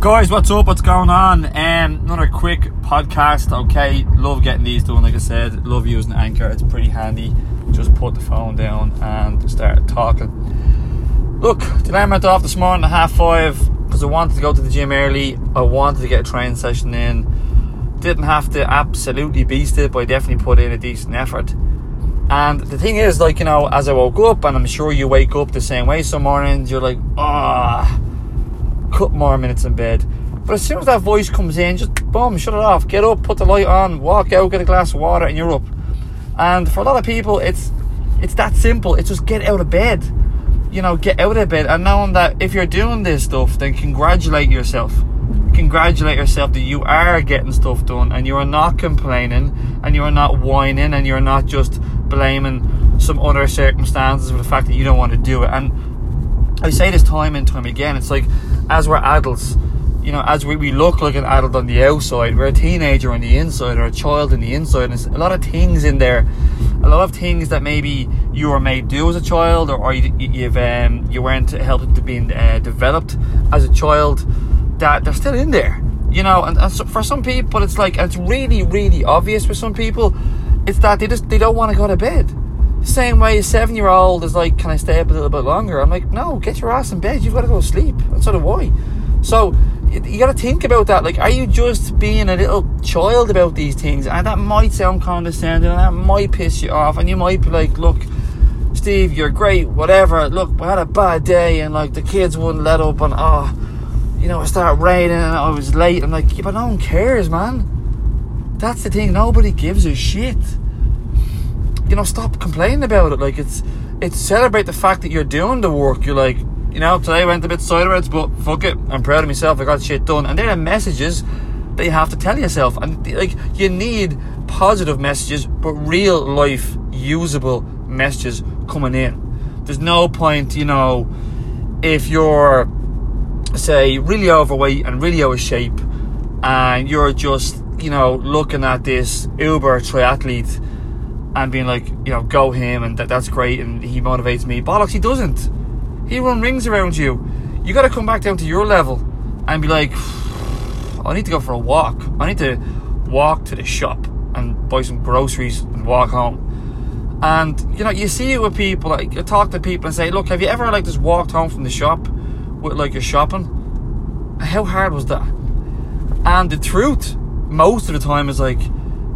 guys, what's up? What's going on? Um, another quick podcast. Okay, love getting these done. Like I said, love using Anchor. It's pretty handy. Just put the phone down and start talking. Look, today I went off this morning at half five because I wanted to go to the gym early. I wanted to get a training session in. Didn't have to absolutely beast it, but I definitely put in a decent effort. And the thing is, like, you know, as I woke up, and I'm sure you wake up the same way some mornings, you're like, ah, oh, cut more minutes in bed. But as soon as that voice comes in, just boom, shut it off. Get up, put the light on, walk out, get a glass of water, and you're up. And for a lot of people, it's it's that simple. It's just get out of bed. You know, get out of bed. And knowing that if you're doing this stuff, then congratulate yourself. Congratulate yourself that you are getting stuff done and you are not complaining and you are not whining and you're not just blaming some other circumstances for the fact that you don't want to do it. And I say this time and time again, it's like as we're adults, you know, as we, we look like an adult on the outside, we're a teenager on the inside or a child on the inside. And there's a lot of things in there, a lot of things that maybe you were made do as a child or, or you, you've um, you weren't helped to be uh, developed as a child that they're still in there. You know, and, and so for some people, it's like it's really, really obvious for some people it's that they just they don't want to go to bed. Same way a seven year old is like, Can I stay up a little bit longer? I'm like, No, get your ass in bed, you've got to go sleep. That's sort of why. So you got to think about that. Like, are you just being a little child about these things? And that might sound condescending, and that might piss you off, and you might be like, "Look, Steve, you're great. Whatever. Look, we had a bad day, and like the kids wouldn't let up, and oh, you know, it started raining, and I was late. I'm like, yeah, but no one cares, man. That's the thing. Nobody gives a shit you know, stop complaining about it. Like it's it's celebrate the fact that you're doing the work. You're like, you know, today I went a bit sideways, but fuck it, I'm proud of myself. I got shit done, and there are messages that you have to tell yourself. And like, you need positive messages, but real life usable messages coming in. There's no point, you know, if you're say really overweight and really out of shape, and you're just you know looking at this uber triathlete and being like, you know, go him and that, that's great and he motivates me. Bollocks, he doesn't. He run rings around you. You got to come back down to your level and be like, I need to go for a walk. I need to walk to the shop and buy some groceries and walk home. And you know, you see it with people. Like, you talk to people and say, "Look, have you ever like just walked home from the shop with like your shopping? How hard was that?" And the truth, most of the time, is like,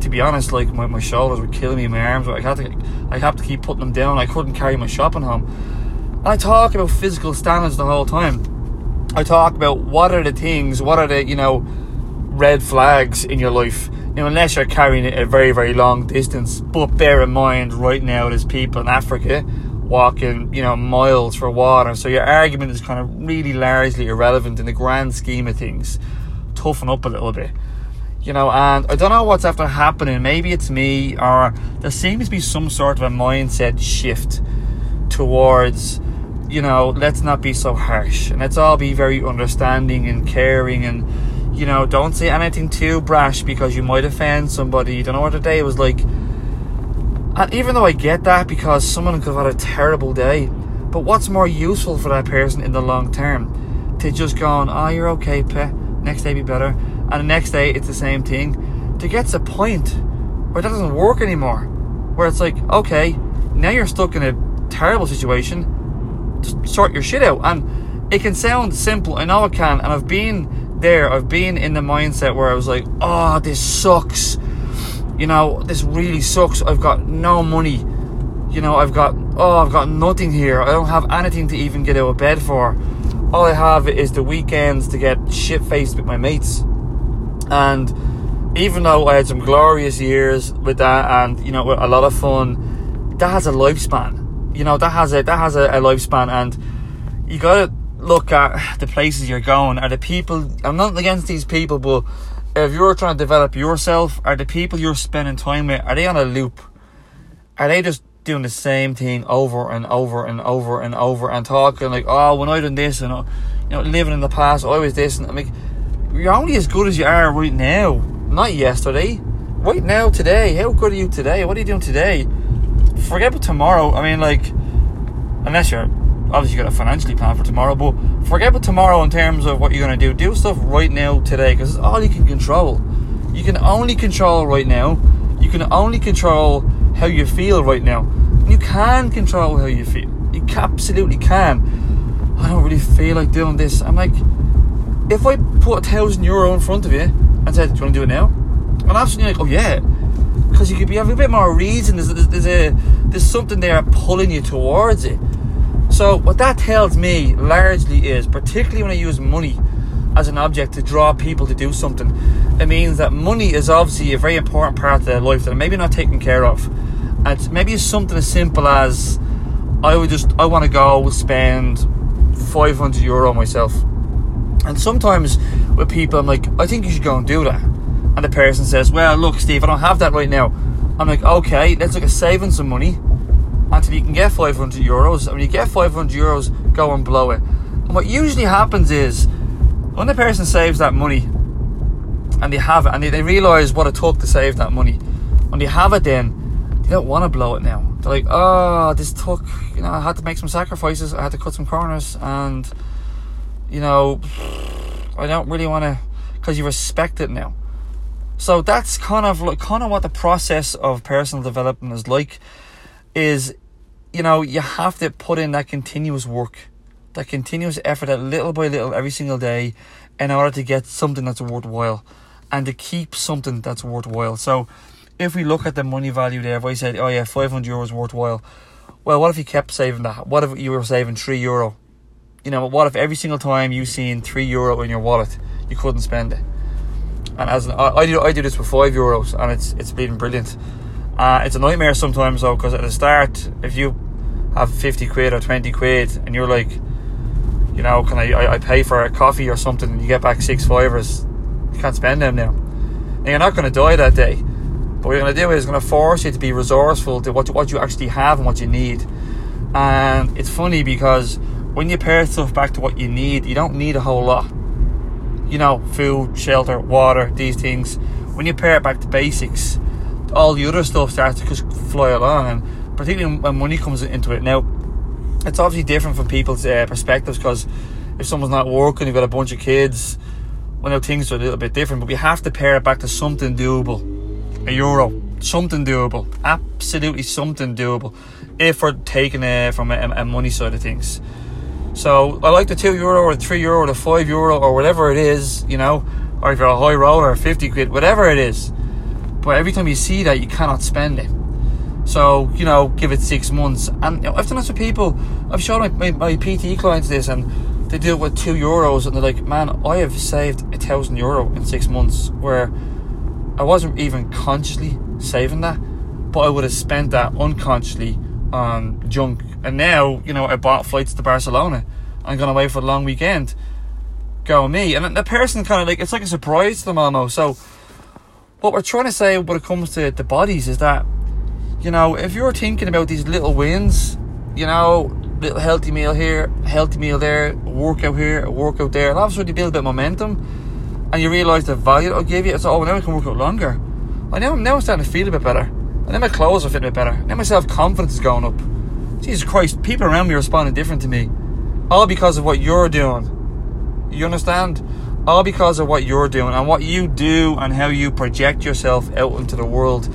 to be honest, like my, my shoulders were killing me, my arms. I had to, I had to keep putting them down. I couldn't carry my shopping home. And I talk about physical standards the whole time. I talk about what are the things, what are the you know red flags in your life. You know, unless you're carrying it a very very long distance. But bear in mind, right now there's people in Africa walking you know miles for water. So your argument is kind of really largely irrelevant in the grand scheme of things. Toughen up a little bit you know, and I don't know what's after happening. Maybe it's me, or there seems to be some sort of a mindset shift towards, you know, let's not be so harsh and let's all be very understanding and caring and, you know, don't say anything too brash because you might offend somebody. You don't know what the day was like. And even though I get that because someone could have had a terrible day, but what's more useful for that person in the long term? To just go on, oh, you're okay, pet. Next day be better and the next day it's the same thing. There gets a point where that doesn't work anymore. Where it's like, okay, now you're stuck in a terrible situation. Just sort your shit out. And it can sound simple, I know it can, and I've been there, I've been in the mindset where I was like, oh, this sucks. You know, this really sucks. I've got no money. You know, I've got, oh, I've got nothing here. I don't have anything to even get out of bed for. All I have is the weekends to get shit faced with my mates and even though I had some glorious years with that, and you know, a lot of fun, that has a lifespan. You know, that has a that has a, a lifespan, and you gotta look at the places you're going. Are the people? I'm not against these people, but if you're trying to develop yourself, are the people you're spending time with? Are they on a loop? Are they just doing the same thing over and over and over and over and talking like, oh, when I done this and you know, living in the past, I was this, and I'm like you're only as good as you are right now, not yesterday. Right now, today. How good are you today? What are you doing today? Forget about tomorrow. I mean, like, unless you're obviously you got a financially plan for tomorrow, but forget about tomorrow in terms of what you're going to do. Do stuff right now today because it's all you can control. You can only control right now. You can only control how you feel right now. You can control how you feel. You absolutely can. I don't really feel like doing this. I'm like, if I put a thousand euro in front of you and said, "Do you want to do it now?" I'm absolutely like, "Oh yeah," because you could be having a bit more reason. There's, there's a there's something there pulling you towards it. So what that tells me largely is, particularly when I use money as an object to draw people to do something, it means that money is obviously a very important part of their life that I'm maybe not taken care of. And maybe it's something as simple as I would just I want to go spend 500 euro myself. And sometimes with people, I'm like, I think you should go and do that. And the person says, Well, look, Steve, I don't have that right now. I'm like, Okay, let's look at saving some money until you can get 500 euros. And when you get 500 euros, go and blow it. And what usually happens is when the person saves that money and they have it and they, they realize what it took to save that money, when they have it, then they don't want to blow it now. They're like, oh, this took, you know, I had to make some sacrifices, I had to cut some corners, and, you know, I don't really want to, because you respect it now. So that's kind of like kind of what the process of personal development is like is you know, you have to put in that continuous work, that continuous effort, that little by little every single day, in order to get something that's worthwhile and to keep something that's worthwhile. So, if we look at the money value there, if I said, oh yeah, 500 euros worthwhile, well, what if you kept saving that? What if you were saving 3 euro? You know, what if every single time you seen 3 euro in your wallet, you couldn't spend it? And as an, I, do, I do this with 5 euros and it's, it's been brilliant. Uh, it's a nightmare sometimes though, because at the start, if you have 50 quid or 20 quid and you're like, you know, can I, I, I pay for a coffee or something and you get back six fivers, you can't spend them now. You're not going to die that day. But what you're going to do is going to force you to be resourceful to what, what you actually have and what you need. And it's funny because when you pare stuff back to what you need, you don't need a whole lot. You know, food, shelter, water, these things. When you pare it back to basics, all the other stuff starts to just fly along, and particularly when money comes into it. Now, it's obviously different from people's uh, perspectives because if someone's not working, you've got a bunch of kids, well, now things are a little bit different. But we have to pare it back to something doable, a euro, something doable, absolutely something doable, if we're taking it from a, a money side of things. So I like the two euro or the three euro or the five euro or whatever it is, you know, or if you're a high roller, fifty quid, whatever it is but every time you see that, you cannot spend it. So, you know, give it six months. And you know, I've done this with people. I've shown my, my, my PT clients this, and they do it with two euros, and they're like, man, I have saved a thousand euro in six months, where I wasn't even consciously saving that, but I would have spent that unconsciously on junk. And now, you know, I bought flights to Barcelona. I'm going away for a long weekend. Go me. And the person kind of like, it's like a surprise to them almost. So, what we're trying to say when it comes to the bodies is that, you know, if you're thinking about these little wins, you know, little healthy meal here, healthy meal there, workout here, workout there, and obviously you build a bit of momentum, and you realise the value it'll give you. It's oh, now I can work out longer. I now, now I'm starting to feel a bit better. And then my clothes are fitting a bit better. Now my self confidence is going up. Jesus Christ, people around me are responding different to me, all because of what you're doing. You understand? all because of what you're doing. And what you do and how you project yourself out into the world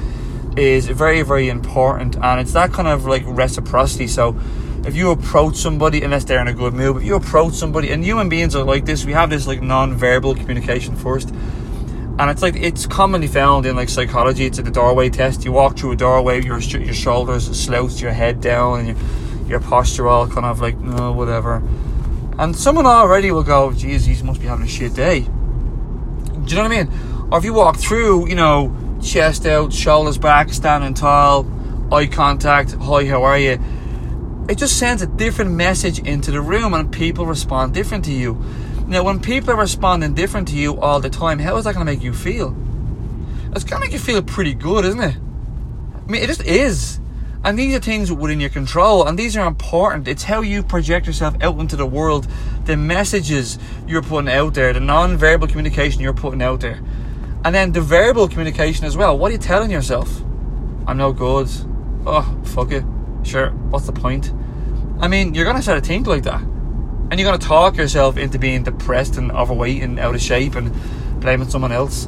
is very very important. And it's that kind of like reciprocity. So if you approach somebody unless they're in a good mood but you approach somebody and human beings are like this we have this like non-verbal communication first and it's like it's commonly found in like psychology it's like the doorway test you walk through a doorway your your shoulders slouch your head down and your, your posture all kind of like no whatever and someone already will go, geez, he must be having a shit day. Do you know what I mean? Or if you walk through, you know, chest out, shoulders back, standing tall, eye contact, hi, how are you? It just sends a different message into the room and people respond different to you. Now, when people are responding different to you all the time, how is that going to make you feel? It's going to make you feel pretty good, isn't it? I mean, it just is. And these are things within your control, and these are important. It's how you project yourself out into the world, the messages you're putting out there, the non verbal communication you're putting out there. And then the verbal communication as well. What are you telling yourself? I'm no good. Oh, fuck it. Sure, what's the point? I mean, you're gonna start to think like that. And you're going to talk yourself into being depressed and overweight and out of shape and blaming someone else.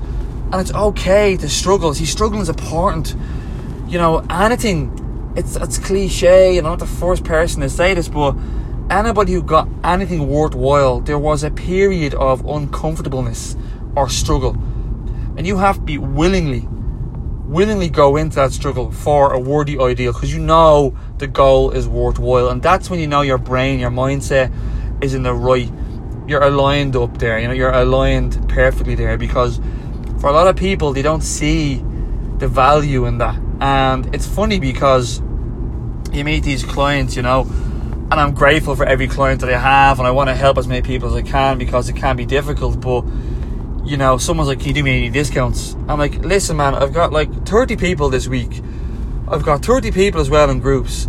And it's okay to struggle. See, struggling is important. You know, anything, it's, it's cliche, and I'm not the first person to say this, but anybody who got anything worthwhile, there was a period of uncomfortableness or struggle. And you have to be willingly, willingly go into that struggle for a worthy ideal because you know the goal is worthwhile. And that's when you know your brain, your mindset is in the right, you're aligned up there, you know, you're aligned perfectly there because for a lot of people, they don't see the value in that. And it's funny because you meet these clients, you know, and I'm grateful for every client that I have, and I want to help as many people as I can because it can be difficult. But you know, someone's like, "Can you do me any discounts?" I'm like, "Listen, man, I've got like 30 people this week. I've got 30 people as well in groups.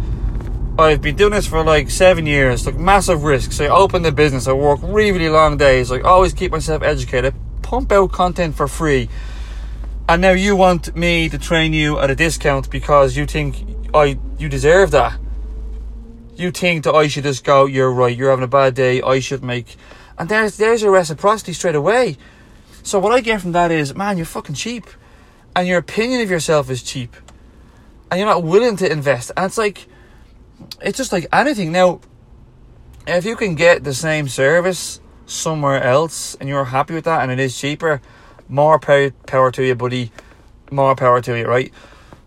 I've been doing this for like seven years, like massive risks. I open the business, I work really, really long days, like always keep myself educated, pump out content for free." And now you want me to train you at a discount because you think I you deserve that you think that I should just go, you're right, you're having a bad day, I should make. And there's, there's a reciprocity straight away. So what I get from that is, man, you're fucking cheap. And your opinion of yourself is cheap. And you're not willing to invest. And it's like, it's just like anything. Now, if you can get the same service somewhere else and you're happy with that and it is cheaper, more power, power to you, buddy. More power to you, right?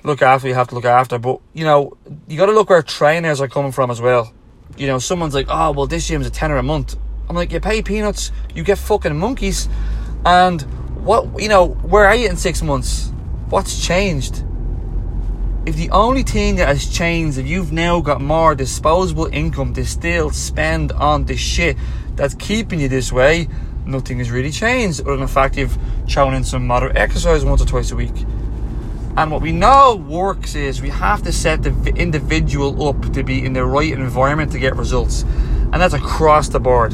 look after you have to look after. But you know, you got to look where trainers are coming from as well. You know, someone's like, oh well, this gym's a tenner a month. I'm like, you pay peanuts, you get fucking monkeys, and what you know, where are you in six months? What's changed? If the only thing that has changed is you've now got more disposable income to still spend on the shit that's keeping you this way, nothing has really changed other than the fact you've chosen in some moderate exercise once or twice a week. And what we know works is we have to set the individual up to be in the right environment to get results. And that's across the board.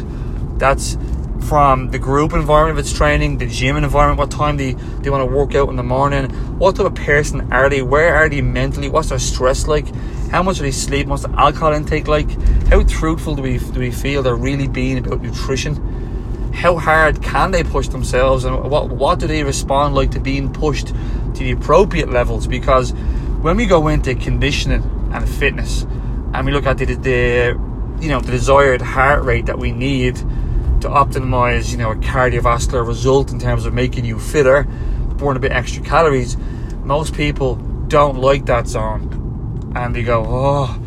That's from the group environment if it's training, the gym environment, what time they, they want to work out in the morning, what type of person are they, where are they mentally, what's their stress like, how much are they sleep, what's the alcohol intake like, how truthful do we do we feel they're really being about nutrition, how hard can they push themselves, and what what do they respond like to being pushed to the appropriate levels because when we go into conditioning and fitness and we look at the, the you know the desired heart rate that we need to optimize you know a cardiovascular result in terms of making you fitter burn a bit extra calories most people don't like that zone and they go oh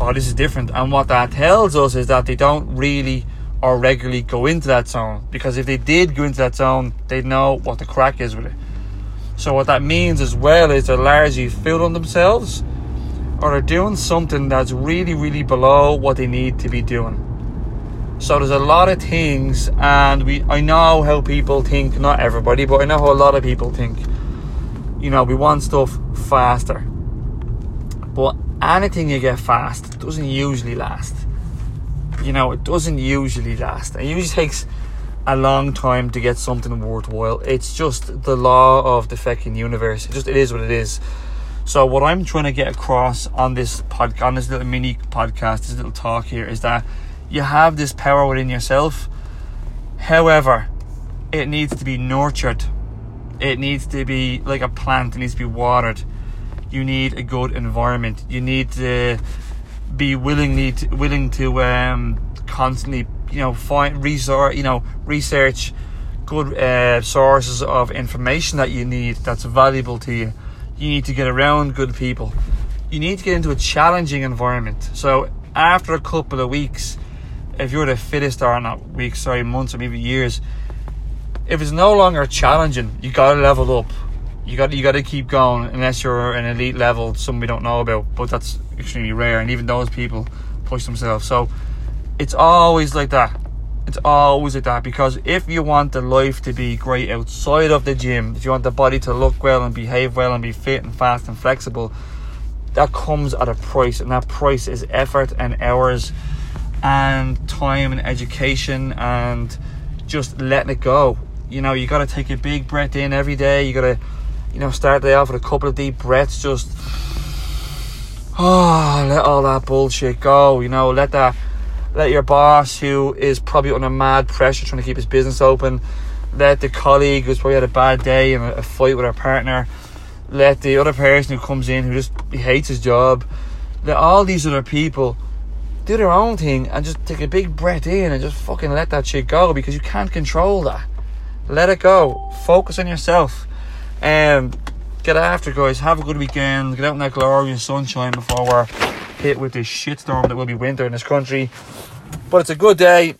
oh this is different. And what that tells us is that they don't really or regularly go into that zone because if they did go into that zone they'd know what the crack is with it. So what that means as well is they're largely fooling themselves or they're doing something that's really, really below what they need to be doing. So there's a lot of things and we I know how people think, not everybody, but I know how a lot of people think. You know, we want stuff faster. But anything you get fast doesn't usually last. You know, it doesn't usually last. It usually takes a long time to get something worthwhile. It's just the law of the fucking universe. It just it is what it is. So what I'm trying to get across on this pod, on this little mini podcast, this little talk here, is that you have this power within yourself. However, it needs to be nurtured. It needs to be like a plant. It needs to be watered. You need a good environment. You need to be willingly to, willing to um, constantly you know find research you know research good uh, sources of information that you need that's valuable to you you need to get around good people you need to get into a challenging environment so after a couple of weeks if you're the fittest or not weeks sorry months or maybe years if it's no longer challenging you gotta level up you got you got to keep going unless you're an elite level something we don't know about but that's extremely rare and even those people push themselves so it's always like that. It's always like that because if you want the life to be great outside of the gym, if you want the body to look well and behave well and be fit and fast and flexible, that comes at a price, and that price is effort and hours and time and education and just letting it go. You know, you got to take a big breath in every day. You got to, you know, start the day off with a couple of deep breaths. Just, oh, let all that bullshit go. You know, let that Let your boss, who is probably under mad pressure trying to keep his business open, let the colleague who's probably had a bad day and a fight with her partner, let the other person who comes in who just hates his job, let all these other people do their own thing and just take a big breath in and just fucking let that shit go because you can't control that. Let it go. Focus on yourself. Um, get after, guys. Have a good weekend. Get out in that glorious sunshine before we're hit with this shitstorm that will be winter in this country. But it's a good day.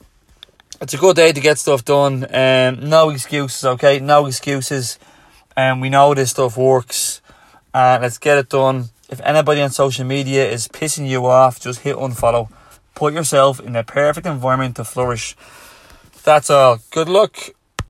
It's a good day to get stuff done. Um, no excuses, okay? No excuses. And um, we know this stuff works. Uh, let's get it done. If anybody on social media is pissing you off, just hit unfollow. Put yourself in a perfect environment to flourish. That's all. Good luck.